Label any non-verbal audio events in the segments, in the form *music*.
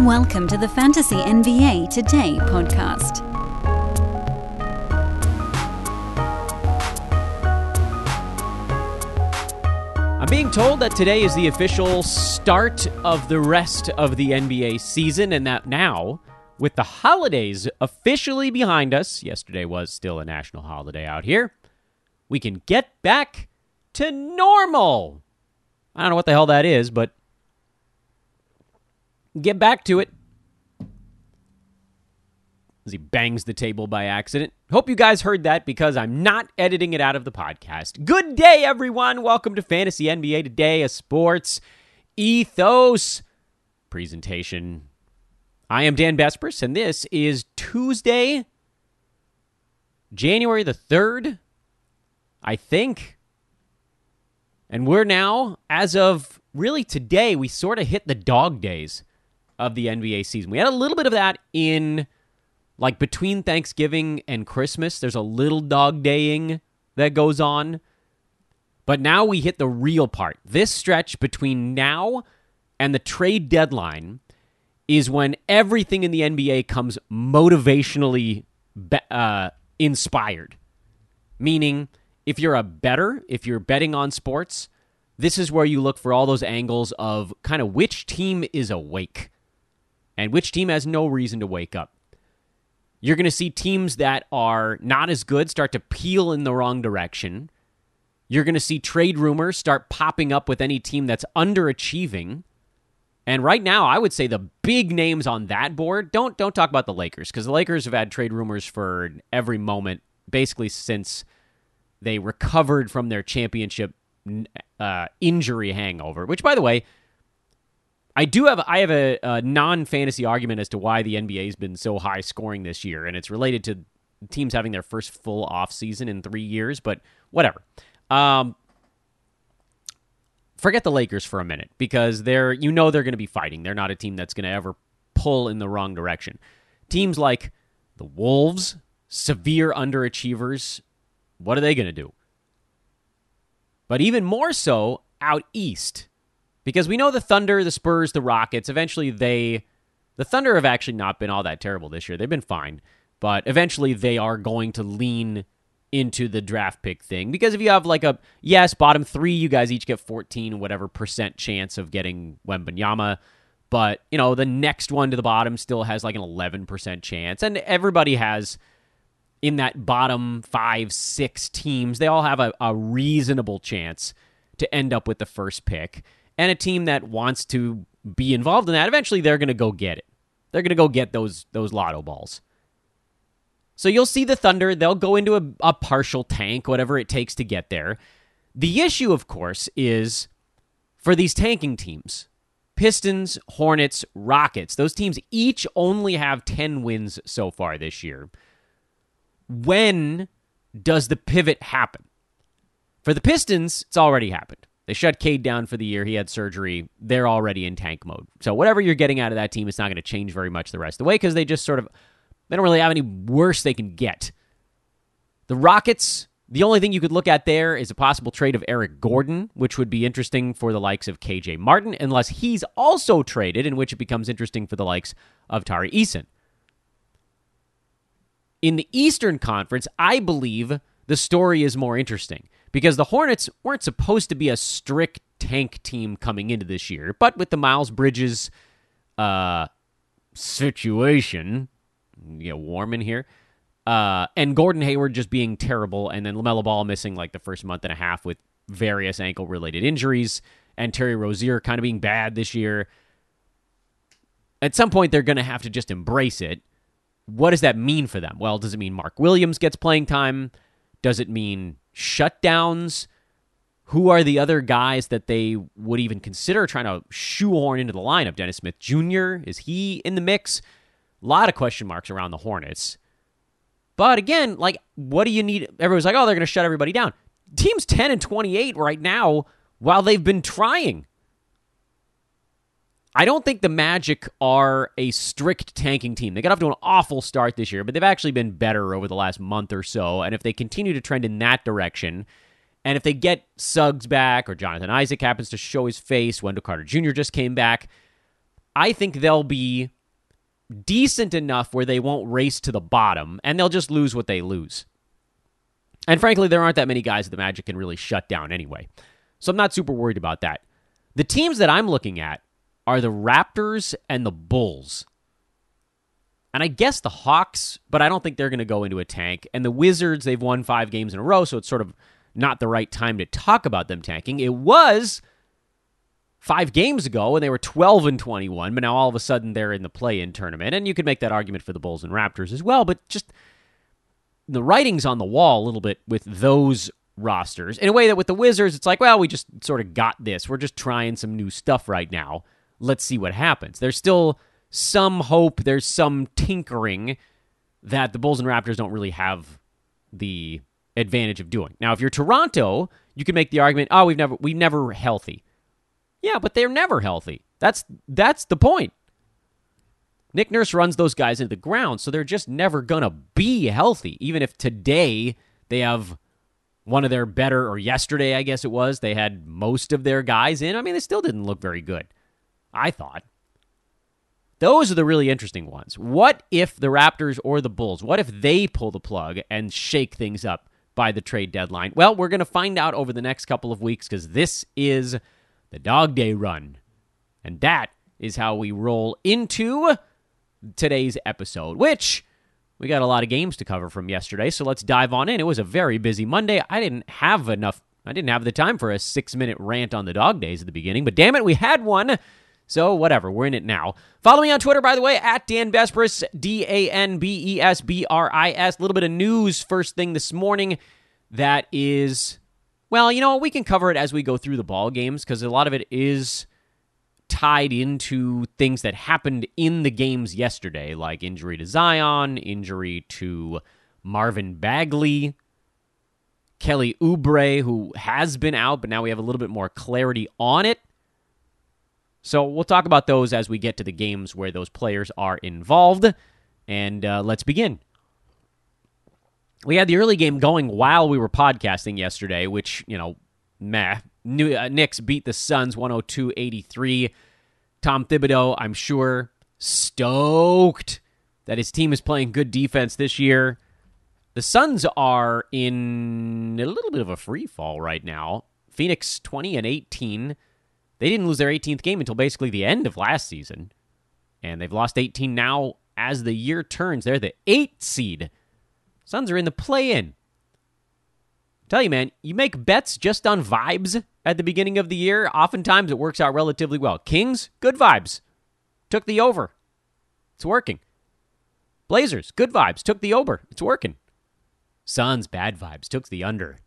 Welcome to the Fantasy NBA Today podcast. I'm being told that today is the official start of the rest of the NBA season, and that now, with the holidays officially behind us, yesterday was still a national holiday out here, we can get back to normal. I don't know what the hell that is, but get back to it. As he bangs the table by accident. Hope you guys heard that because I'm not editing it out of the podcast. Good day, everyone. Welcome to Fantasy NBA Today, a sports ethos presentation. I am Dan Besbris, and this is Tuesday, January the 3rd, I think. And we're now, as of really today, we sort of hit the dog days of the NBA season. We had a little bit of that in like between Thanksgiving and Christmas. There's a little dog daying that goes on. But now we hit the real part. This stretch between now and the trade deadline is when everything in the NBA comes motivationally be- uh, inspired. Meaning, if you're a better, if you're betting on sports, this is where you look for all those angles of kind of which team is awake and which team has no reason to wake up. You're going to see teams that are not as good start to peel in the wrong direction. You're going to see trade rumors start popping up with any team that's underachieving. And right now, I would say the big names on that board don't don't talk about the Lakers because the Lakers have had trade rumors for every moment basically since they recovered from their championship uh, injury hangover. Which, by the way, I do have I have a, a non fantasy argument as to why the NBA has been so high scoring this year, and it's related to teams having their first full off season in three years. But whatever. Um, forget the Lakers for a minute because they're you know they're going to be fighting. They're not a team that's going to ever pull in the wrong direction. Teams like the Wolves, severe underachievers, what are they going to do? But even more so out east because we know the Thunder, the Spurs, the Rockets, eventually they the Thunder have actually not been all that terrible this year. They've been fine, but eventually they are going to lean into the draft pick thing. Because if you have like a yes, bottom 3, you guys each get 14 whatever percent chance of getting Wembanyama, but you know, the next one to the bottom still has like an 11% chance. And everybody has in that bottom 5, 6 teams, they all have a, a reasonable chance to end up with the first pick and a team that wants to be involved in that, eventually they're going to go get it. They're going to go get those those lotto balls. So you'll see the Thunder, they'll go into a, a partial tank, whatever it takes to get there. The issue, of course, is for these tanking teams Pistons, Hornets, Rockets, those teams each only have 10 wins so far this year. When does the pivot happen? For the Pistons, it's already happened. They shut Cade down for the year. He had surgery. They're already in tank mode. So whatever you're getting out of that team, it's not going to change very much the rest of the way because they just sort of they don't really have any worse they can get. The Rockets, the only thing you could look at there is a possible trade of Eric Gordon, which would be interesting for the likes of KJ Martin, unless he's also traded, in which it becomes interesting for the likes of Tari Eason. In the Eastern Conference, I believe the story is more interesting because the Hornets weren't supposed to be a strict tank team coming into this year, but with the Miles Bridges uh, situation, get warm in here, uh, and Gordon Hayward just being terrible, and then LaMelo Ball missing like the first month and a half with various ankle related injuries, and Terry Rozier kind of being bad this year. At some point, they're going to have to just embrace it. What does that mean for them? Well, does it mean Mark Williams gets playing time? Does it mean shutdowns? Who are the other guys that they would even consider trying to shoehorn into the lineup? Dennis Smith Jr., is he in the mix? A lot of question marks around the Hornets. But again, like, what do you need? Everyone's like, oh, they're going to shut everybody down. Team's 10 and 28 right now while they've been trying. I don't think the Magic are a strict tanking team. They got off to an awful start this year, but they've actually been better over the last month or so. And if they continue to trend in that direction, and if they get Suggs back or Jonathan Isaac happens to show his face, Wendell Carter Jr. just came back, I think they'll be decent enough where they won't race to the bottom and they'll just lose what they lose. And frankly, there aren't that many guys that the Magic can really shut down anyway. So I'm not super worried about that. The teams that I'm looking at are the Raptors and the Bulls. And I guess the Hawks, but I don't think they're going to go into a tank. And the Wizards, they've won five games in a row, so it's sort of not the right time to talk about them tanking. It was five games ago when they were 12 and 21, but now all of a sudden they're in the play in tournament. And you could make that argument for the Bulls and Raptors as well, but just the writing's on the wall a little bit with those rosters in a way that with the Wizards, it's like, well, we just sort of got this. We're just trying some new stuff right now. Let's see what happens. There's still some hope, there's some tinkering that the Bulls and Raptors don't really have the advantage of doing. Now, if you're Toronto, you can make the argument, oh, we've never we've never healthy. Yeah, but they're never healthy. That's that's the point. Nick Nurse runs those guys into the ground, so they're just never gonna be healthy. Even if today they have one of their better, or yesterday, I guess it was, they had most of their guys in. I mean, they still didn't look very good. I thought. Those are the really interesting ones. What if the Raptors or the Bulls, what if they pull the plug and shake things up by the trade deadline? Well, we're going to find out over the next couple of weeks because this is the Dog Day run. And that is how we roll into today's episode, which we got a lot of games to cover from yesterday. So let's dive on in. It was a very busy Monday. I didn't have enough, I didn't have the time for a six minute rant on the dog days at the beginning, but damn it, we had one. So whatever, we're in it now. Follow me on Twitter, by the way, at Dan Besbris, D A N B E S B R I S. A little bit of news first thing this morning that is, well, you know, we can cover it as we go through the ball games because a lot of it is tied into things that happened in the games yesterday, like injury to Zion, injury to Marvin Bagley, Kelly Oubre, who has been out, but now we have a little bit more clarity on it. So we'll talk about those as we get to the games where those players are involved. And uh, let's begin. We had the early game going while we were podcasting yesterday, which, you know, meh. New, uh, Knicks beat the Suns 102 83. Tom Thibodeau, I'm sure, stoked that his team is playing good defense this year. The Suns are in a little bit of a free fall right now. Phoenix 20 and 18. They didn't lose their 18th game until basically the end of last season. And they've lost 18 now as the year turns. They're the eighth seed. Suns are in the play in. Tell you, man, you make bets just on vibes at the beginning of the year. Oftentimes it works out relatively well. Kings, good vibes. Took the over. It's working. Blazers, good vibes. Took the over. It's working. Suns, bad vibes. Took the under.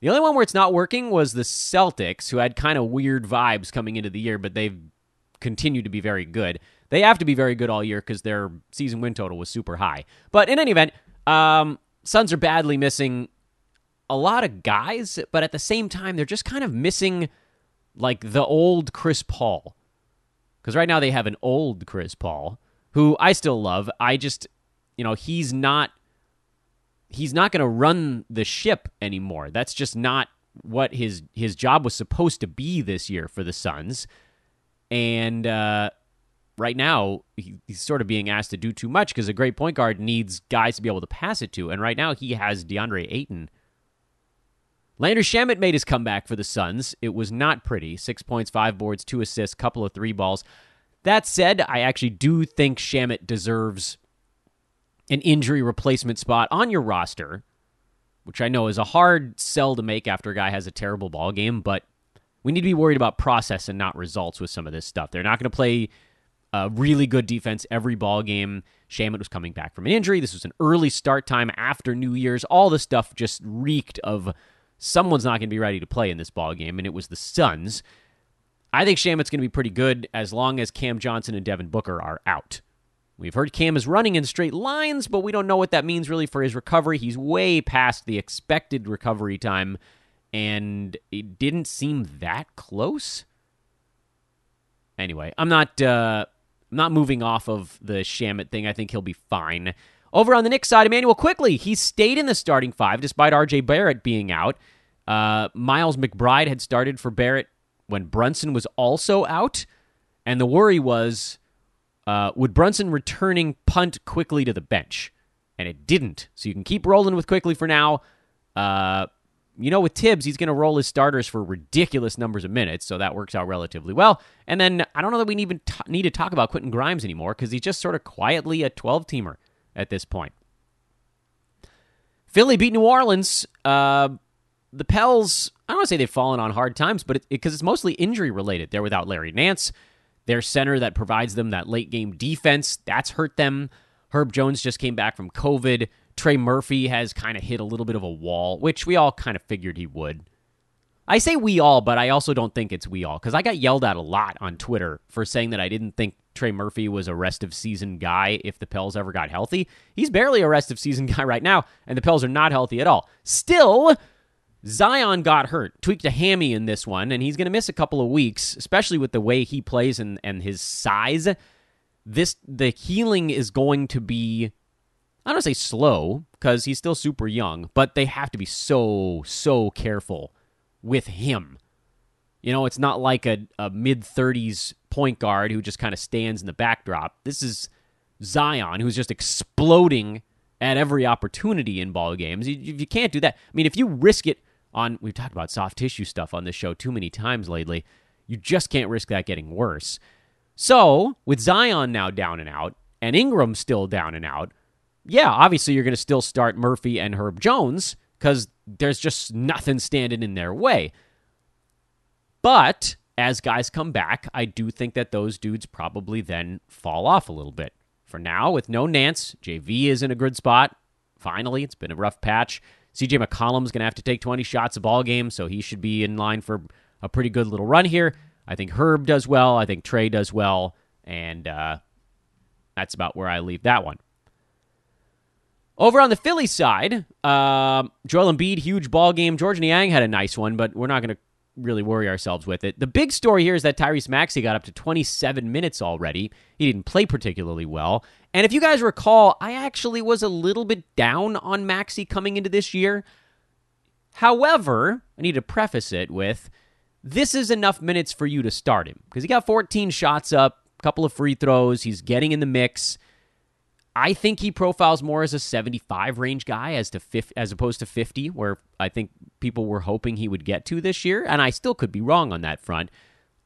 The only one where it's not working was the Celtics, who had kind of weird vibes coming into the year, but they've continued to be very good. They have to be very good all year because their season win total was super high. But in any event, um, Suns are badly missing a lot of guys, but at the same time, they're just kind of missing like the old Chris Paul. Because right now they have an old Chris Paul, who I still love. I just, you know, he's not he's not going to run the ship anymore. That's just not what his his job was supposed to be this year for the Suns. And uh, right now, he, he's sort of being asked to do too much because a great point guard needs guys to be able to pass it to. And right now, he has DeAndre Ayton. Landry Shamet made his comeback for the Suns. It was not pretty. Six points, five boards, two assists, couple of three balls. That said, I actually do think Shamet deserves an injury replacement spot on your roster, which I know is a hard sell to make after a guy has a terrible ball game, but we need to be worried about process and not results with some of this stuff. They're not going to play a really good defense every ball game. Shamet was coming back from an injury. This was an early start time after New Year's. All the stuff just reeked of someone's not going to be ready to play in this ball game, and it was the Suns. I think Shamet's going to be pretty good as long as Cam Johnson and Devin Booker are out. We've heard Cam is running in straight lines, but we don't know what that means really for his recovery. He's way past the expected recovery time, and it didn't seem that close. Anyway, I'm not uh, not moving off of the Shamet thing. I think he'll be fine. Over on the Knicks side, Immanuel Quickley he stayed in the starting five despite RJ Barrett being out. Uh, Miles McBride had started for Barrett when Brunson was also out. And the worry was uh, would Brunson returning punt Quickley to the bench? And it didn't. So you can keep rolling with Quickley for now. Uh, you know, with Thibs, he's going to roll his starters for ridiculous numbers of minutes, so that works out relatively well. And then I don't know that we even t- need to talk about Quentin Grimes anymore because he's just sort of quietly a 12 teamer at this point. Philly beat New Orleans. Uh, the Pels, I don't want to say they've fallen on hard times, but because it, it's mostly injury related. They're without Larry Nance, their center that provides them that late game defense. That's hurt them. Herb Jones just came back from COVID. Trey Murphy has kind of hit a little bit of a wall, which we all kind of figured he would. I say we all, but I also don't think it's we all because I got yelled at a lot on Twitter for saying that I didn't think Trey Murphy was a rest of season guy if the Pels ever got healthy. He's barely a rest of season *laughs* guy right now, and the Pels are not healthy at all. Still, Zion got hurt, tweaked a hammy in this one, and he's going to miss a couple of weeks, especially with the way he plays and, and his size. This the healing is going to be I don't say slow because he's still super young, but they have to be so, so careful with him. You know, it's not like a, a mid 30s point guard who just kind of stands in the backdrop. This is Zion who's just exploding at every opportunity in ball games. You, you can't do that. I mean, if you risk it on, we've talked about soft tissue stuff on this show too many times lately, you just can't risk that getting worse. So, with Zion now down and out, and Ingram still down and out, yeah, obviously you're going to still start Murphy and Herb Jones because there's just nothing standing in their way. But as guys come back, I do think that those dudes probably then fall off a little bit. For now, with no Nance, JV is in a good spot. Finally, it's been a rough patch. CJ McCollum's going to have to take 20 shots a ball game, so he should be in line for a pretty good little run here. I think Herb does well. I think Trey does well. And uh, that's about where I leave that one. Over on the Philly side, uh, Joel Embiid, huge ball game. Georges Niang had a nice one, but we're not going to really worry ourselves with it. The big story here is that Tyrese Maxey got up to 27 minutes already. He didn't play particularly well. And if you guys recall, I actually was a little bit down on Maxey coming into this year. However, I need to preface it with this is enough minutes for you to start him because he got 14 shots up, a couple of free throws. He's getting in the mix. I think he profiles more as a 75 range guy as to 50, as opposed to 50, where I think people were hoping he would get to this year, and I still could be wrong on that front.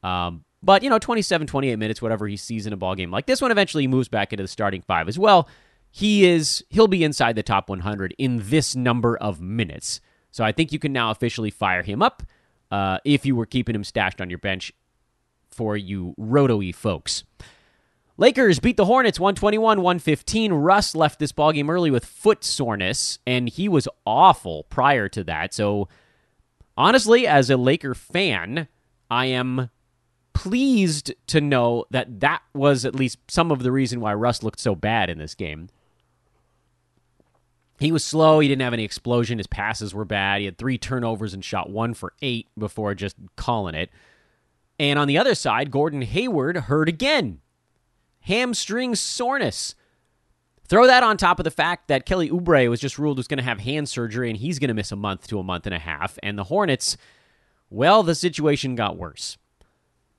Um, but you know, 27, 28 minutes, whatever he sees in a ball game like this one, eventually he moves back into the starting five as well. He is he'll be inside the top 100 in this number of minutes, so I think you can now officially fire him up uh, if you were keeping him stashed on your bench for you roto folks. Lakers beat the Hornets 121 115. Russ left this ballgame early with foot soreness, and he was awful prior to that. So, honestly, as a Laker fan, I am pleased to know that that was at least some of the reason why Russ looked so bad in this game. He was slow. He didn't have any explosion. His passes were bad. He had three turnovers and shot one for eight before just calling it. And on the other side, Gordon Hayward hurt again hamstring soreness. Throw that on top of the fact that Kelly Oubre was just ruled was going to have hand surgery and he's going to miss a month to a month and a half. And the Hornets, well, the situation got worse.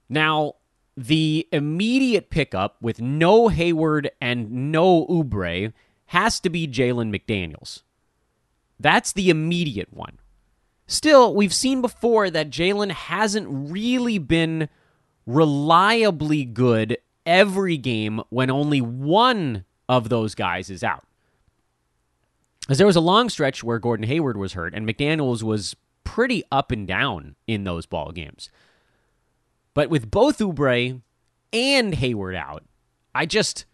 Now, the immediate pickup with no Hayward and no Oubre has to be Jalen McDaniels. That's the immediate one. Still, we've seen before that Jalen hasn't really been reliably good every game when only one of those guys is out. As there was a long stretch where Gordon Hayward was hurt and McDaniels was pretty up and down in those ball games. But with both Oubre and Hayward out, I just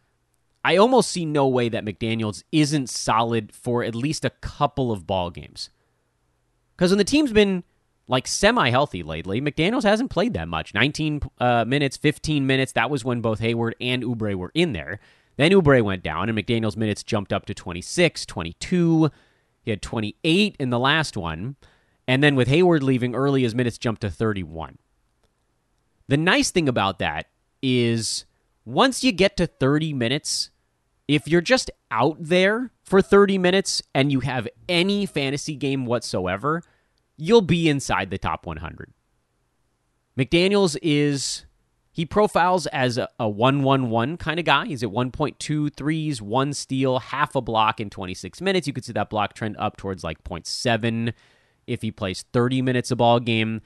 I almost see no way that McDaniels isn't solid for at least a couple of ball games. Because when the team's been like semi healthy lately. McDaniels hasn't played that much 19 uh, minutes, 15 minutes. That was when both Hayward and Oubre were in there. Then Oubre went down, and McDaniels' minutes jumped up to 26, 22. He had 28 in the last one. And then with Hayward leaving early, his minutes jumped to 31. The nice thing about that is once you get to 30 minutes, if you're just out there for 30 minutes and you have any fantasy game whatsoever, you'll be inside the top 100. McDaniels is He profiles as a, a 1 1 kind of guy. He's at 1.2 threes, one steal, half a block in 26 minutes. You could see that block trend up towards like 0.7 if he plays 30 minutes a ball game.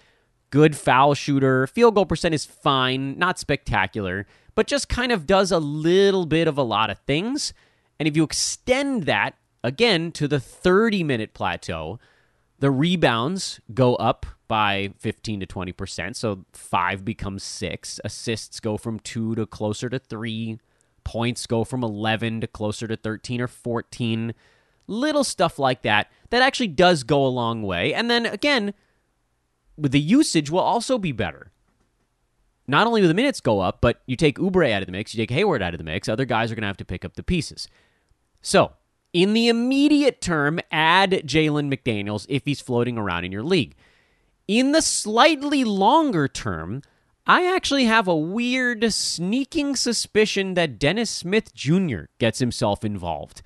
Good foul shooter. Field goal percent is fine, not spectacular, but just kind of does a little bit of a lot of things. And if you extend that again to the 30 minute plateau, the rebounds go up by 15 to 20%. So five becomes six. Assists go from two to closer to three. Points go from 11 to closer to 13 or 14. Little stuff like that that actually does go a long way. And then again, the usage will also be better. Not only will the minutes go up, but you take Oubre out of the mix, you take Hayward out of the mix, other guys are going to have to pick up the pieces. So, in the immediate term, add Jalen McDaniels if he's floating around in your league. In the slightly longer term, I actually have a weird, sneaking suspicion that Dennis Smith Jr. gets himself involved.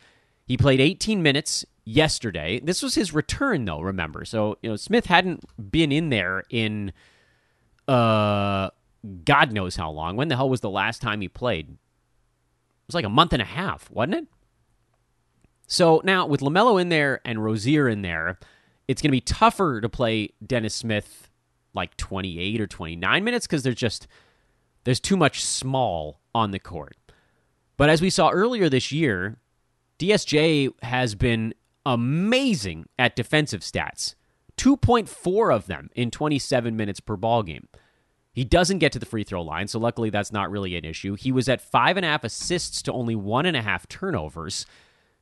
He played 18 minutes yesterday. This was his return, though, remember. So, you know, Smith hadn't been in there in uh God knows how long. When the hell was the last time he played? It was like a month and a half, wasn't it? So now with LaMelo in there and Rozier in there, it's going to be tougher to play Dennis Smith like 28 or 29 minutes because there's just there's too much small on the court. But as we saw earlier this year, DSJ has been amazing at defensive stats. 2.4 of them in 27 minutes per ball game. He doesn't get to the free throw line, so luckily that's not really an issue. He was at five and a half assists to only one and a half turnovers.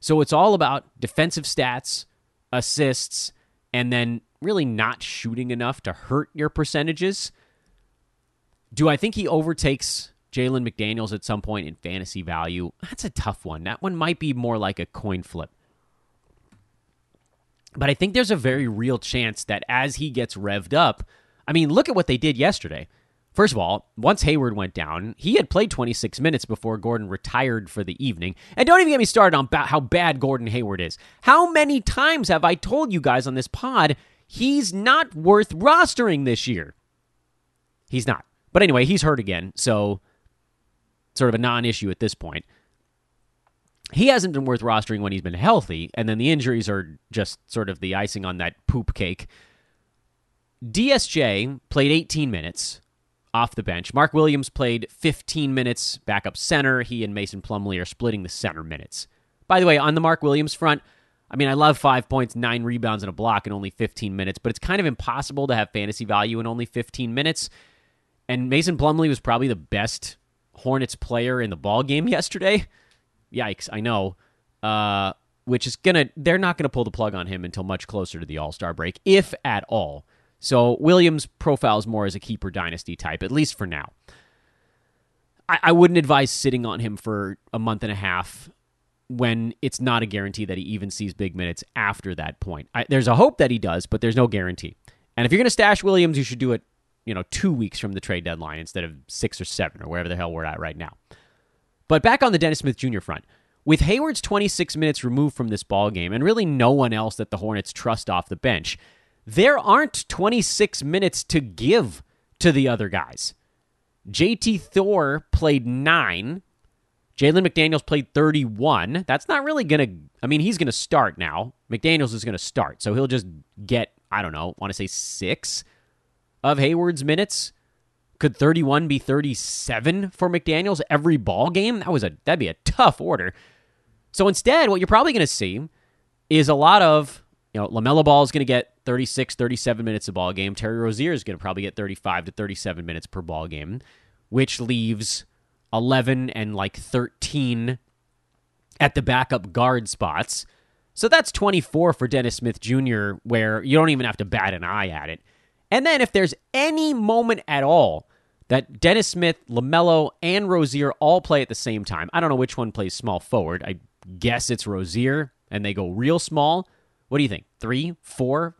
So it's all about defensive stats, assists, and then really not shooting enough to hurt your percentages. Do I think he overtakes Jalen McDaniels at some point in fantasy value? That's a tough one. That one might be more like a coin flip. But I think there's a very real chance that as he gets revved up, I mean, look at what they did yesterday. First of all, once Hayward went down, he had played 26 minutes before Gordon retired for the evening. And don't even get me started on ba- how bad Gordon Hayward is. How many times have I told you guys on this pod he's not worth rostering this year? He's not. But anyway, he's hurt again, so sort of a non issue at this point. He hasn't been worth rostering when he's been healthy, and then the injuries are just sort of the icing on that poop cake. DSJ played 18 minutes off the bench. Mark Williams played 15 minutes backup center. He and Mason Plumlee are splitting the center minutes. By the way, on the Mark Williams front, I mean, I love five points, nine rebounds, and a block in only 15 minutes, but it's kind of impossible to have fantasy value in only 15 minutes. And Mason Plumlee was probably the best Hornets player in the ball game *laughs* yesterday. Yikes, I know. Uh, which is gonna, they're not gonna pull the plug on him until much closer to the All Star break, if at all. So Williams profiles more as a keeper dynasty type, at least for now. I, I wouldn't advise sitting on him for a month and a half when it's not a guarantee that he even sees big minutes after that point. I, there's a hope that he does, but there's no guarantee. And if you're going to stash Williams, you should do it, you know, two weeks from the trade deadline instead of six or seven or wherever the hell we're at right now. But back on the Dennis Smith Jr. front, with Hayward's 26 minutes removed from this ball game, and really no one else that the Hornets trust off the bench, there aren't 26 minutes to give to the other guys. JT Thor played nine. Jalen McDaniels played 31. That's not really going to, I mean, he's going to start now. McDaniels is going to start. So he'll just get, I don't know, want to say six of Hayward's minutes. Could 31 be 37 for McDaniels every ball game? That was a that'd be a tough order. So instead, what you're probably going to see is a lot of you know, LaMelo Ball is going to get 36, 37 minutes a ball game. Terry Rozier is going to probably get 35 to 37 minutes per ball game, which leaves 11 and like 13 at the backup guard spots. So that's 24 for Dennis Smith Jr., where you don't even have to bat an eye at it. And then if there's any moment at all that Dennis Smith, LaMelo, and Rozier all play at the same time, I don't know which one plays small forward. I guess it's Rozier, and they go real small. What do you think? Three, four,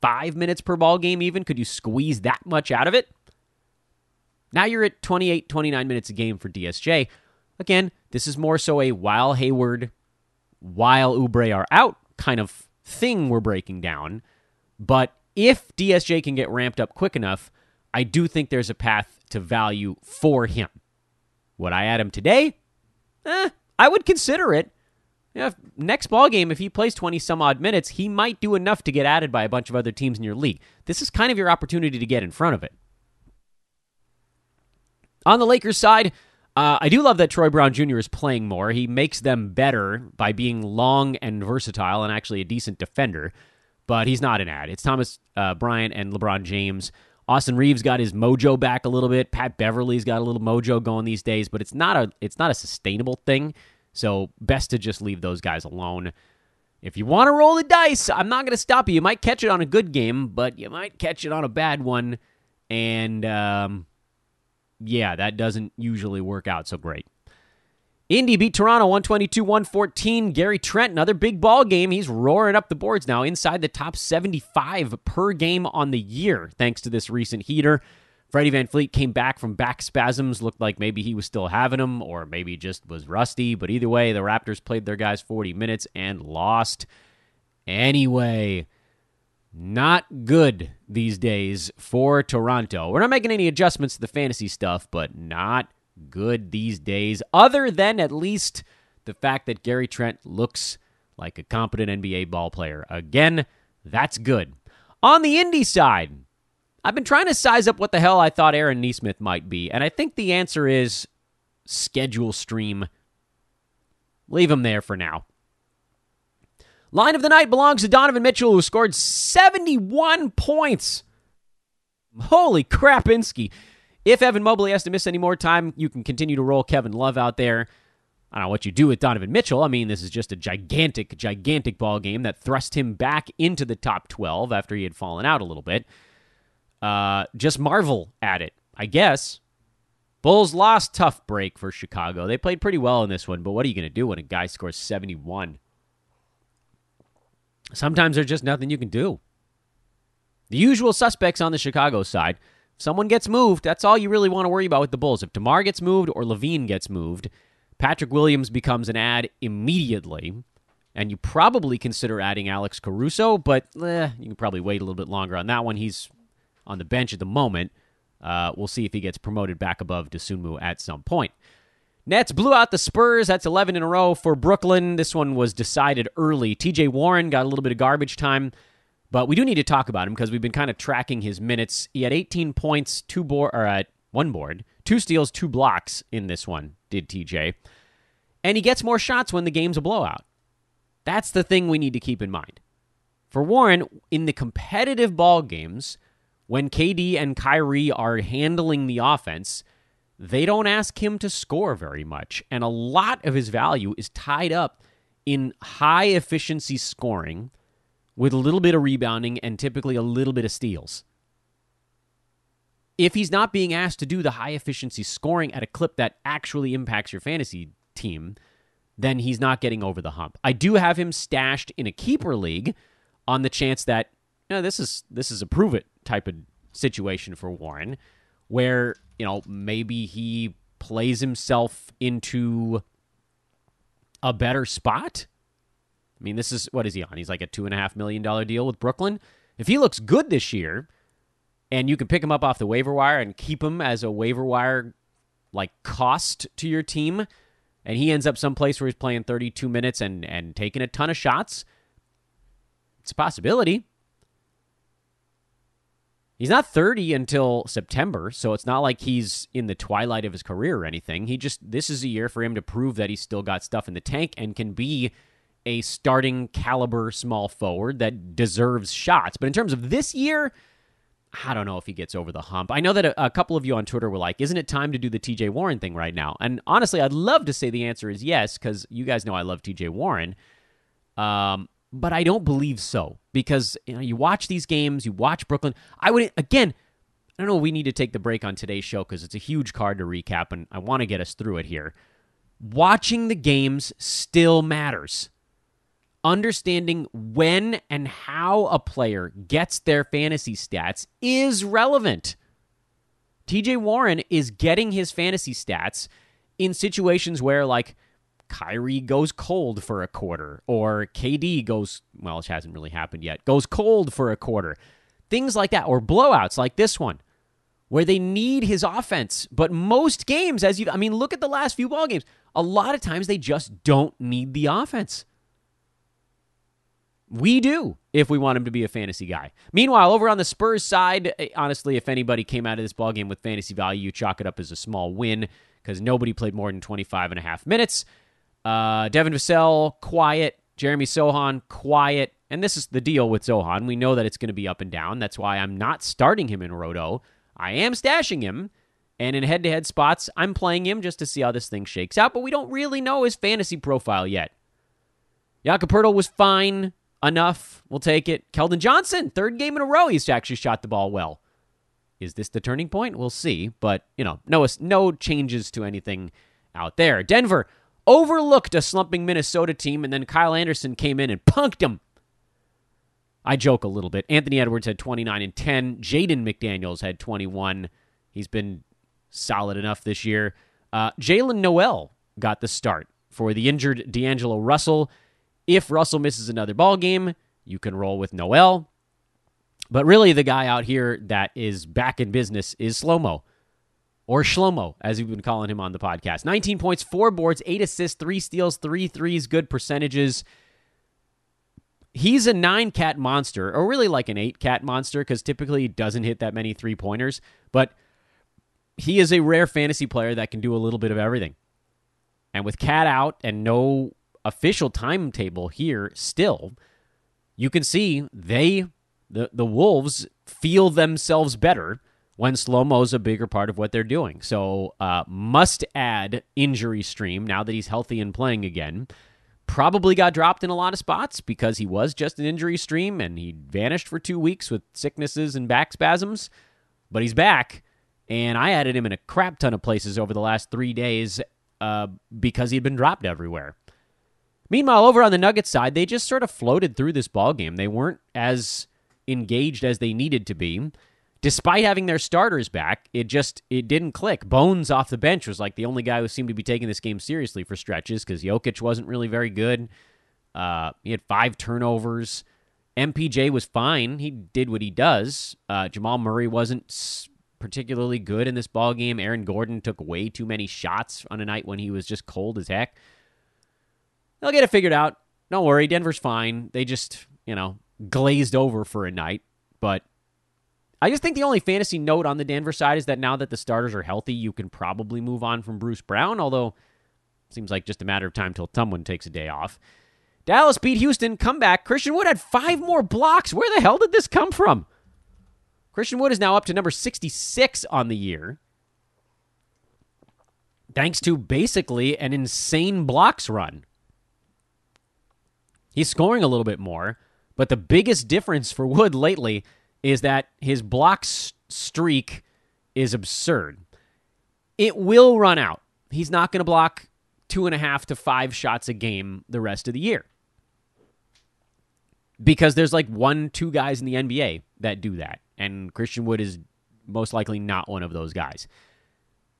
five minutes per ball game, even? Could you squeeze that much out of it? Now you're at 28, 29 minutes a game for DSJ. Again, this is more so a while Hayward, while Oubre are out kind of thing we're breaking down. But if DSJ can get ramped up quick enough, I do think there's a path to value for him. Would I add him today? Eh, I would consider it. Yeah, next ball game, if he plays 20 some odd minutes, he might do enough to get added by a bunch of other teams in your league. This is kind of your opportunity to get in front of it. On the Lakers side, uh, I do love that Troy Brown Jr. is playing more. He makes them better by being long and versatile and actually a decent defender, but he's not an add. It's Thomas uh, Bryant and LeBron James. Austin Reaves got his mojo back a little bit. Pat Beverley's got a little mojo going these days, but it's not a it's not a sustainable thing. So best to just leave those guys alone. If you want to roll the dice, I'm not going to stop you. You might catch it on a good game, but you might catch it on a bad one, and um, yeah, that doesn't usually work out so great. Indy beat Toronto 122 114. Gary Trent, another big ball game. He's roaring up the boards now, inside the top 75 per game on the year, thanks to this recent heater. Freddie VanVleet came back from back spasms, looked like maybe he was still having them, or maybe just was rusty. But either way, the Raptors played their guys 40 minutes and lost. Anyway, not good these days for Toronto. We're not making any adjustments to the fantasy stuff, but not good these days, other than at least the fact that Gary Trent looks like a competent NBA ball player. Again, that's good. On the Indy side, I've been trying to size up what the hell I thought Aaron Nesmith might be, and I think the answer is schedule stream. Leave him there for now. Line of the night belongs to Donovan Mitchell, who scored 71 points. Holy crapinski. If Evan Mobley has to miss any more time, you can continue to roll Kevin Love out there. I don't know what you do with Donovan Mitchell. I mean, this is just a gigantic, gigantic ball game that thrust him back into the top 12 after he had fallen out a little bit. Uh, just marvel at it, I guess. Bulls lost tough break for Chicago. They played pretty well in this one, but what are you going to do when a guy scores 71? Sometimes there's just nothing you can do. The usual suspects on the Chicago side. If someone gets moved, that's all you really want to worry about with the Bulls. If DeMar gets moved or LaVine gets moved, Patrick Williams becomes an add immediately. And you probably consider adding Alex Caruso, but eh, you can probably wait a little bit longer on that one. He's on the bench at the moment. Uh, we'll see if he gets promoted back above Dosunmu at some point. Nets blew out the Spurs. That's 11 in a row for Brooklyn. This one was decided early. TJ Warren got a little bit of garbage time, but we do need to talk about him because we've been kind of tracking his minutes. He had 18 points, two board, or at uh, one board, two steals, two blocks in this one. Did TJ, and he gets more shots when the game's a blowout. That's the thing we need to keep in mind. For Warren, in the competitive ball games, when KD and Kyrie are handling the offense they don't ask him to score very much. And a lot of his value is tied up in high efficiency scoring with a little bit of rebounding and typically a little bit of steals. If he's not being asked to do the high efficiency scoring at a clip that actually impacts your fantasy team, then he's not getting over the hump. I do have him stashed in a keeper league on the chance that this is this is a prove it type of situation for Warren where you know maybe he plays himself into a better spot. I mean, this is what is he on? He's like a two and a half million dollar deal with Brooklyn. If he looks good this year, and you can pick him up off the waiver wire and keep him as a waiver wire like cost to your team, and he ends up someplace where he's playing 32 minutes and and taking a ton of shots, it's a possibility. He's not 30 until September, so it's not like he's in the twilight of his career or anything. He just this is a year for him to prove that he's still got stuff in the tank and can be a starting caliber small forward that deserves shots. But in terms of this year, I don't know if he gets over the hump. I know that a, a, couple of you on Twitter were like, "Isn't it time to do the TJ Warren thing right now?" And honestly, I'd love to say the answer is yes cuz you guys know I love TJ Warren. Um, but I don't believe so because you know you watch these games, you watch Brooklyn. I would again. I don't know. We need to take the break on today's show because it's a huge card to recap, and I want to get us through it here. Watching the games still matters. Understanding when and how a player gets their fantasy stats is relevant. TJ Warren is getting his fantasy stats in situations where, like, Kyrie goes cold for a quarter, or KD goes, well, it hasn't really happened yet, goes cold for a quarter. Things like that, or blowouts like this one, where they need his offense. But most games, as you, I mean, look at the last few ball games. A lot of times they just don't need the offense. We do if we want him to be a fantasy guy. Meanwhile, over on the Spurs side, eh, honestly, if anybody came out of this ball game with fantasy value, you chalk it up as a small win because nobody played more than 25 and a half minutes. Uh, Devin Vassell, quiet. Jeremy Sochan, quiet. And this is the deal with Sochan. We know that it's going to be up and down. That's why I'm not starting him in Roto. I am stashing him. And in head to head spots, I'm playing him just to see how this thing shakes out, but we don't really know his fantasy profile yet. Jakob was fine enough. We'll take it. Keldon Johnson, third game in a row, he's actually shot the ball well. Is this the turning point? We'll see. But, you know, no, no changes to anything out there. Denver overlooked a slumping Minnesota team, and then Kyle Anderson came in and punked him. I joke a little bit. Anthony Edwards had 29 and 10. Jaden McDaniels had 21. He's been solid enough this year. Uh, Jaylen Nowell got the start for the injured D'Angelo Russell. If Russell misses another ball game, you can roll with Nowell. But really, the guy out here that is back in business is Slow Slomo, or Shlomo, as we've been calling him on the podcast. 19 points, four boards, eight assists, three steals, three threes, good percentages. He's a nine cat monster, or really like an eight cat monster, because typically he doesn't hit that many three pointers. But he is a rare fantasy player that can do a little bit of everything. And with Cat out and no official timetable here still, you can see they the the Wolves feel themselves better when slow mo's a bigger part of what they're doing. So uh, must add injury stream now that he's healthy and playing again. Probably got dropped in a lot of spots because he was just an injury stream and he vanished for two weeks with sicknesses and back spasms, but he's back and I added him in a crap ton of places over the last three days uh, because he'd been dropped everywhere. Meanwhile, over on the Nuggets side, they just sort of floated through this ball game. They weren't as engaged as they needed to be. Despite having their starters back, it just it didn't click. Bones off the bench was like the only guy who seemed to be taking this game seriously for stretches because Jokic wasn't really very good. Uh, he had five turnovers. MPJ was fine. He did what he does. Uh, Jamal Murray wasn't particularly good in this ball game. Aaron Gordon took way too many shots on a night when he was just cold as heck. They'll get it figured out. Don't worry, Denver's fine. They just, you know, glazed over for a night. But I just think the only fantasy note on the Denver side is that now that the starters are healthy, you can probably move on from Bruce Brown, although seems like just a matter of time till someone takes a day off. Dallas beat Houston, comeback. Christian Wood had five more blocks. Where the hell did this come from? Christian Wood is now up to number 66 on the year, thanks to basically an insane blocks run. He's scoring a little bit more, but the biggest difference for Wood lately is that his blocks streak is absurd. It will run out. He's not going to block two and a half to five shots a game the rest of the year. Because there's like one, two guys in the NBA that do that and Christian Wood is most likely not one of those guys.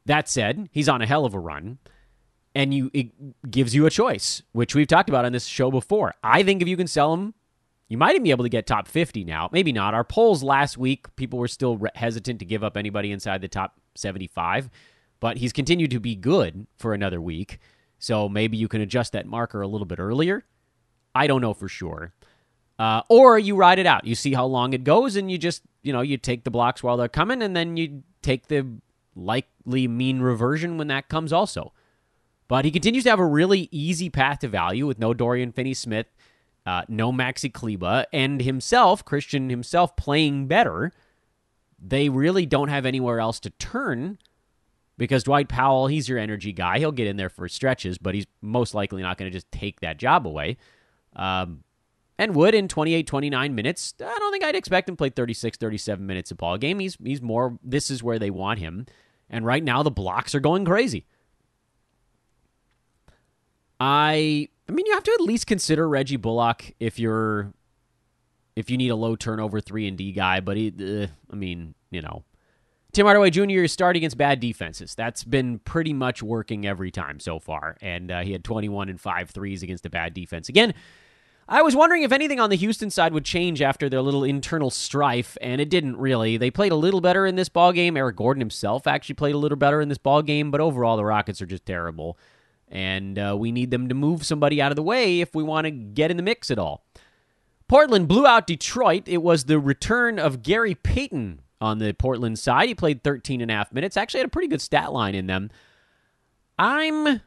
That said, he's on a hell of a run, and you it gives you a choice, which we've talked about on this show before. I think if you can sell him, you might even be able to get top 50 now. Maybe not. Our polls last week, people were still hesitant to give up anybody inside the top 75, but he's continued to be good for another week. So maybe you can adjust that marker a little bit earlier. I don't know for sure. Uh, or you ride it out. You see how long it goes, and you just you know, you take the blocks while they're coming, and then you take the likely mean reversion when that comes also. But he continues to have a really easy path to value with no Dorian Finney Smith, uh, no Maxi Kleber, and himself, Christian himself, playing better. They really don't have anywhere else to turn because Dwight Powell, he's your energy guy. He'll get in there for stretches, but he's most likely not going to just take that job away. Um, and Wood in 28, 29 minutes. I don't think I'd expect him to play 36, 37 minutes a ball game. He's he's more this is where they want him. And right now the blocks are going crazy. I I mean you have to at least consider Reggie Bullock if you're if you need a low turnover 3 and D guy, but he uh, I mean, you know, Tim Hardaway Jr. is starting against bad defenses. That's been pretty much working every time so far. And uh, he had 21 and 5 threes against a bad defense. Again, I was wondering if anything on the Houston side would change after their little internal strife, and it didn't really. They played a little better in this ball game. Eric Gordon himself actually played a little better in this ball game, but overall the Rockets are just terrible, and uh, we need them to move somebody out of the way if we want to get in the mix at all. Portland blew out Detroit. It was the return of Gary Payton on the Portland side. He played 13 and a half minutes. Actually had a pretty good stat line in them. I'm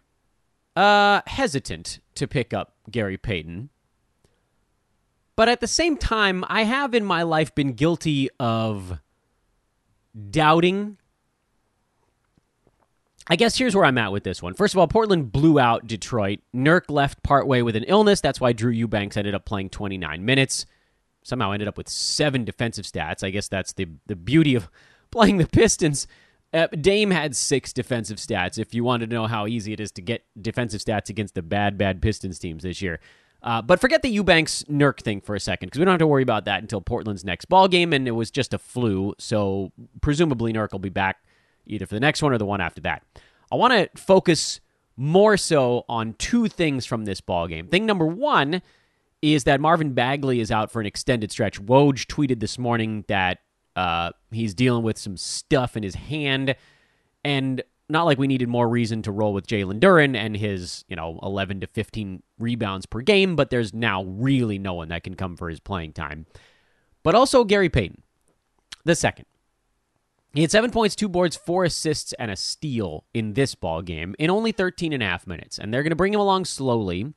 uh, hesitant to pick up Gary Payton. But at the same time, I have in my life been guilty of doubting. I guess here's where I'm at with this one. First of all, Portland blew out Detroit. Nurk left partway with an illness. That's why Drew Eubanks ended up playing 29 minutes. Somehow ended up with seven defensive stats. I guess that's the the beauty of *laughs* playing the Pistons. Uh, Dame had six defensive stats. If you wanted to know how easy it is to get defensive stats against the bad, bad Pistons teams this year, uh, but forget the Eubanks Nurk thing for a second because we don't have to worry about that until Portland's next ball game, and it was just a flu. So presumably Nurk will be back either for the next one or the one after that. I want to focus more so on two things from this ball game. Thing number one is that Marvin Bagley is out for an extended stretch. Woj tweeted this morning that uh, he's dealing with some stuff in his hand, and not like we needed more reason to roll with Jalen Duren and his, you know, 11 to 15 rebounds per game, but there's now really no one that can come for his playing time. But also Gary Payton, the second. He had seven points, two boards, four assists, and a steal in this ball game in only 13 and a half minutes. And they're going to bring him along slowly.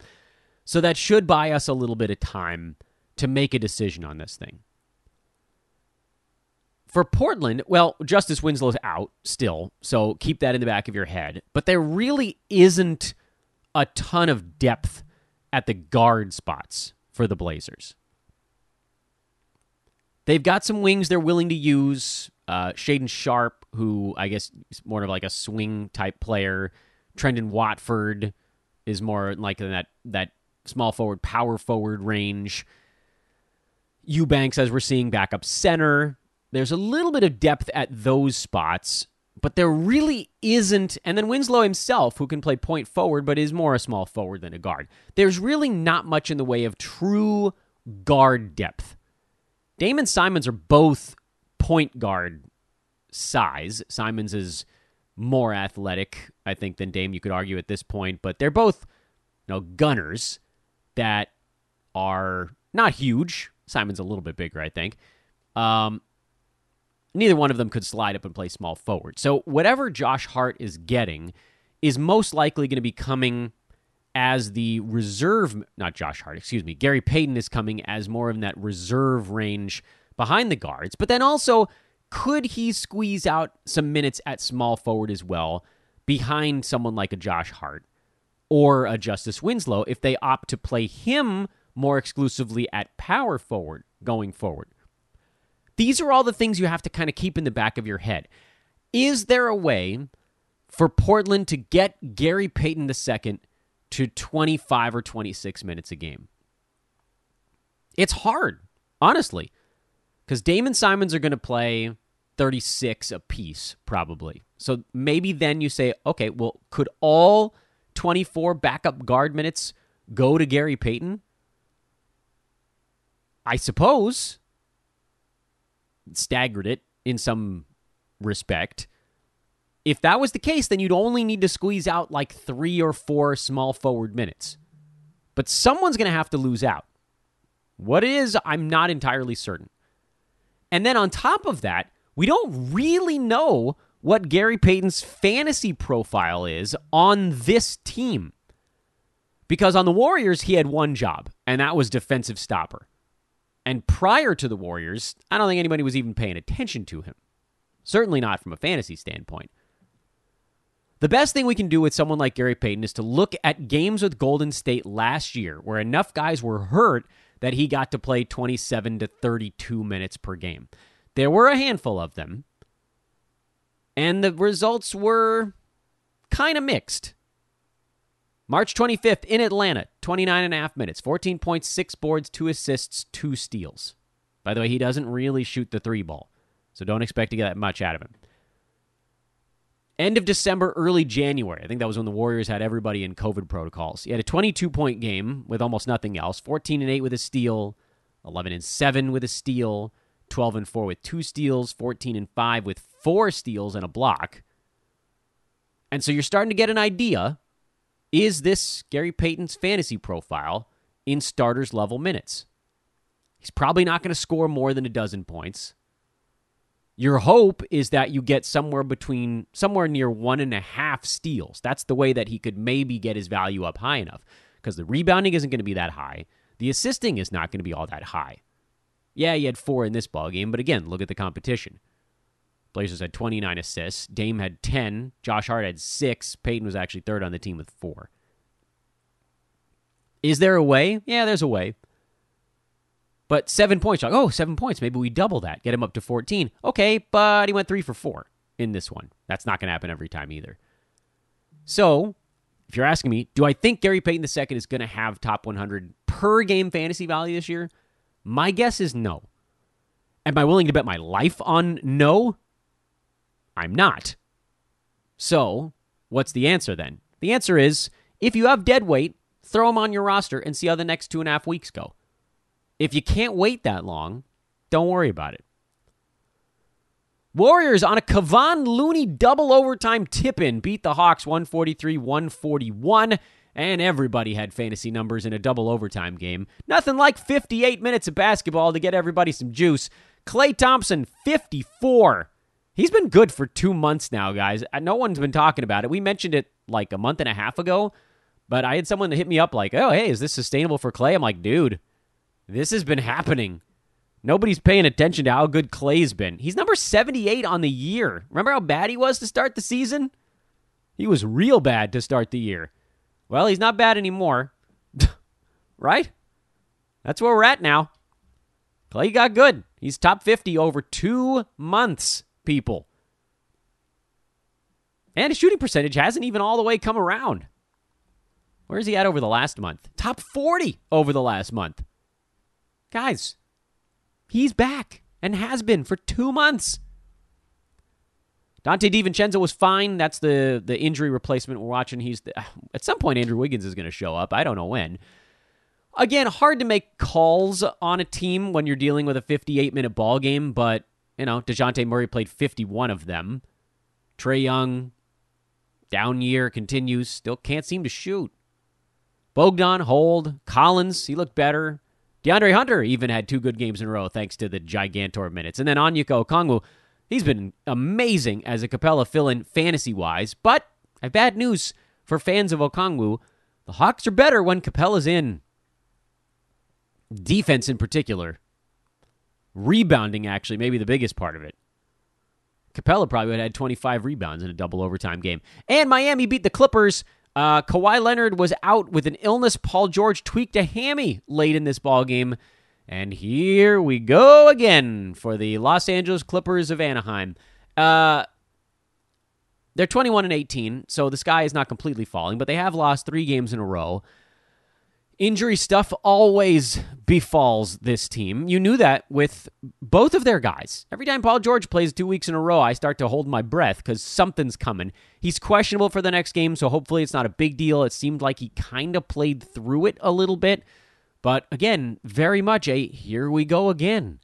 So that should buy us a little bit of time to make a decision on this thing. For Portland, well, Justice Winslow's out still, so keep that in the back of your head. But there really isn't a ton of depth at the guard spots for the Blazers. They've got some wings they're willing to use. Uh, Shaedon Sharpe, who I guess is more of like a swing type player. Trendon Watford is more like that that small forward, power forward range. Eubanks, as we're seeing, backup center. There's a little bit of depth at those spots, but there really isn't. And then Winslow himself, who can play point forward, but is more a small forward than a guard. There's really not much in the way of true guard depth. Damon Simons are both point guard size. Simons is more athletic, I think, than Dame, you could argue at this point, but they're both you know, gunners that are not huge. Simon's a little bit bigger, I think. Um, neither one of them could slide up and play small forward. So whatever Josh Hart is getting is most likely going to be coming as the reserve, not Josh Hart, excuse me. Gary Payton is coming as more in that reserve range behind the guards. But then also, could he squeeze out some minutes at small forward as well behind someone like a Josh Hart or a Justice Winslow if they opt to play him more exclusively at power forward going forward? These are all the things you have to kind of keep in the back of your head. Is there a way for Portland to get Gary Payton II to 25 or 26 minutes a game? It's hard, honestly, because Damon Simons are going to play 36 a piece, probably. So maybe then you say, okay, well, could all 24 backup guard minutes go to Gary Payton? I suppose staggered it in some respect. If that was the case, then you'd only need to squeeze out like three or four small forward minutes. But someone's going to have to lose out. What it is, I'm not entirely certain. And then on top of that, we don't really know what Gary Payton's fantasy profile is on this team. Because on the Warriors, he had one job, and that was defensive stopper. And prior to the Warriors, I don't think anybody was even paying attention to him. Certainly not from a fantasy standpoint. The best thing we can do with someone like Gary Payton is to look at games with Golden State last year where enough guys were hurt that he got to play 27 to 32 minutes per game. There were a handful of them, and the results were kind of mixed. March 25th in Atlanta, 29 and a half minutes, 14.6 boards, 2 assists, 2 steals. By the way, he doesn't really shoot the three ball, so don't expect to get that much out of him. End of December, early January. I think that was when the Warriors had everybody in COVID protocols. He had a 22 point game with almost nothing else 14 and 8 with a steal, 11 and 7 with a steal, 12 and 4 with two steals, 14 and 5 with four steals and a block. And so you're starting to get an idea is this Gary Payton's fantasy profile in starters level minutes? He's probably not going to score more than a dozen points. Your hope is that you get somewhere between somewhere near one and a half steals. That's the way that he could maybe get his value up high enough because the rebounding isn't going to be that high. The assisting is not going to be all that high. Yeah, he had four in this ball game, but again, look at the competition. Blazers had 29 assists. Dame had 10. Josh Hart had six. Payton was actually third on the team with four. Is there a way? Yeah, there's a way. But seven points. Like, oh, seven points. Maybe we double that, get him up to 14. Okay, but he went three for four in this one. That's not going to happen every time either. So, if you're asking me, do I think Gary Payton II is going to have top 100 per game fantasy value this year? My guess is no. Am I willing to bet my life on no? I'm not. So, what's the answer then? The answer is if you have dead weight, throw him on your roster and see how the next two and a half weeks go. If you can't wait that long, don't worry about it. Warriors on a Kevon Looney double overtime tip in beat the Hawks 143 141, and everybody had fantasy numbers in a double overtime game. Nothing like 58 minutes of basketball to get everybody some juice. Klay Thompson, 54. He's been good for two months now, guys. Uh, no one's been talking about it. We mentioned it like a month and a half ago, but I had someone hit me up like, oh, hey, is this sustainable for Clay? I'm like, dude, this has been happening. Nobody's paying attention to how good Klay's been. He's number 78 on the year. Remember how bad he was to start the season? He was real bad to start the year. Well, he's not bad anymore. *laughs* right? That's where we're at now. Clay got good. He's top 50 over two months, people. And his shooting percentage hasn't even all the way come around. Where's he at over the last month? Top 40 over the last month. Guys, he's back and has been for two months. Donte DiVincenzo was fine. That's the the injury replacement we're watching. He's the, *sighs* at some point Andrew Wiggins is going to show up. I don't know when. Again, hard to make calls on a team when you're dealing with a 58 minute ball game, but you know Dejounte Murray played 51 of them. Trae Young, down year continues. Still can't seem to shoot. Bogdan, hold. Collins, he looked better. DeAndre Hunter even had two good games in a row thanks to the Gigantor minutes. And then Onyeka Okongwu, he's been amazing as a Capela fill-in fantasy-wise. But I have bad news for fans of Okongwu. The Hawks are better when Capela's in. Defense in particular. Rebounding, actually, maybe the biggest part of it. Capela probably would have had 25 rebounds in a double overtime game. And Miami beat the Clippers uh, Kawhi Leonard was out with an illness. Paul George tweaked a hammy late in this ball game. And here we go again for the Los Angeles Clippers of Anaheim. Uh, they're 21 and 18, so the sky is not completely falling, but they have lost three games in a row. Injury stuff always befalls this team. You knew that with both of their guys. Every time Paul George plays two weeks in a row, I start to hold my breath because something's coming. He's questionable for the next game, so hopefully it's not a big deal. It seemed like he kind of played through it a little bit. But again, very much a here we go again.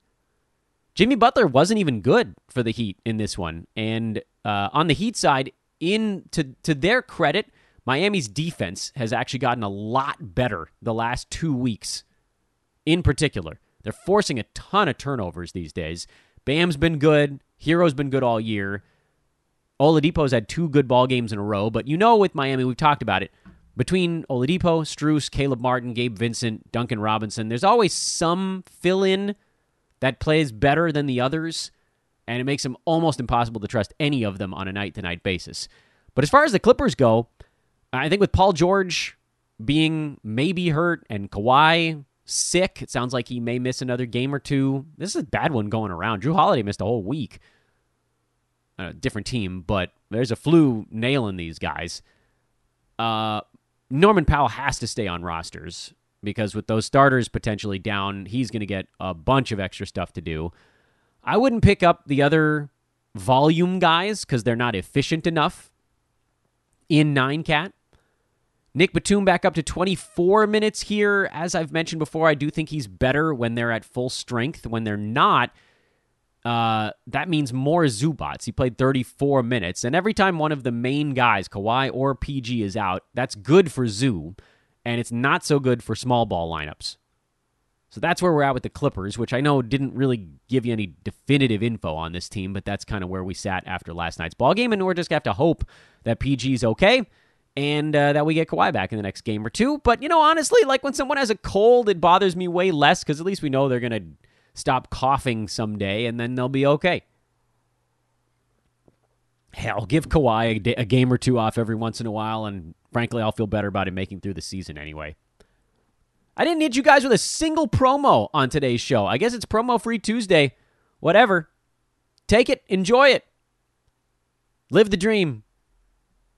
Jimmy Butler wasn't even good for the Heat in this one. And uh, on the Heat side, in to, to their credit, Miami's defense has actually gotten a lot better the last two weeks. In particular, they're forcing a ton of turnovers these days. Bam's been good. Herro's been good all year. Oladipo's had two good ball games in a row, but you know with Miami, we've talked about it. Between Oladipo, Strus, Caleb Martin, Gabe Vincent, Duncan Robinson, there's always some fill in that plays better than the others, and it makes them almost impossible to trust any of them on a night to night basis. But as far as the Clippers go, I think with Paul George being maybe hurt and Kawhi sick, it sounds like he may miss another game or two. This is a bad one going around. Jrue Holiday missed a whole week. A different team, but there's a flu nailing these guys. Uh, Norman Powell has to stay on rosters because with those starters potentially down, he's going to get a bunch of extra stuff to do. I wouldn't pick up the other volume guys because they're not efficient enough in nine cat. Nick Batum back up to 24 minutes here. As I've mentioned before, I do think he's better when they're at full strength. When they're not, uh, that means more Zubac. He played 34 minutes. And every time one of the main guys, Kawhi or PG, is out, that's good for Zoo. And it's not so good for small ball lineups. So that's where we're at with the Clippers, which I know didn't really give you any definitive info on this team, but that's kind of where we sat after last night's ball game, and we're just gonna have to hope that PG's okay and uh, that we get Kawhi back in the next game or two. But you know, honestly, like when someone has a cold, it bothers me way less because at least we know they're gonna stop coughing someday, and then they'll be okay. Hell, give Kawhi a, a game or two off every once in a while, and frankly, I'll feel better about him making through the season anyway. I didn't hit you guys with a single promo on today's show. I guess it's promo free Tuesday. Whatever. Take it, enjoy it. Live the dream.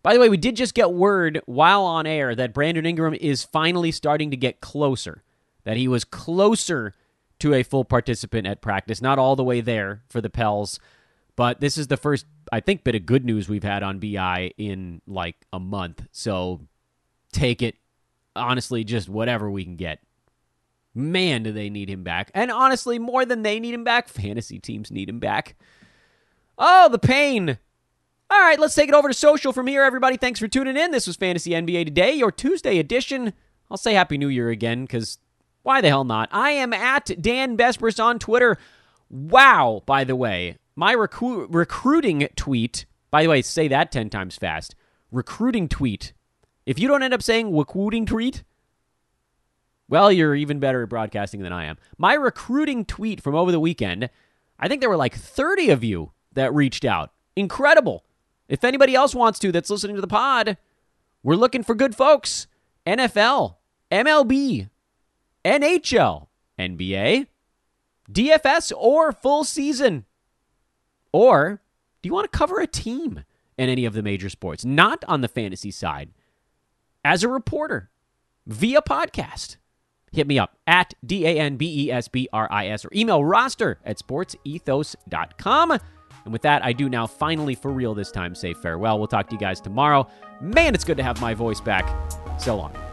By the way, we did just get word while on air that Brandon Ingram is finally starting to get closer, that he was closer to a full participant at practice. Not all the way there for the Pels, but this is the first, I think, bit of good news we've had on BI in like a month. So take it, honestly, just whatever we can get. Man, do they need him back. And honestly, more than they need him back, *laughs* fantasy teams need him back. Oh, the pain. All right, let's take it over to social from here, everybody. Thanks for tuning in. This was Fantasy NBA Today, your Tuesday edition. I'll say Happy New Year again because why the hell not? I am at Dan Besbris on Twitter. Wow, by the way, my recru- recruiting tweet, by the way, say that 10 times fast. Recruiting tweet if you don't end up saying recruiting tweet, well, you're even better at broadcasting than I am. My recruiting tweet from over the weekend, I think there were like 30 of you that reached out. Incredible. If anybody else wants to that's listening to the pod, we're looking for good folks. NFL, MLB, NHL, NBA, DFS, or full season. Or do you want to cover a team in any of the major sports? Not on the fantasy side as a reporter via podcast. Hit me up at D A N B E S B R I S or email roster at sportsethos.com. And with that, I do now finally, for real this time, say farewell. We'll talk to you guys tomorrow. Man, it's good to have my voice back. So long.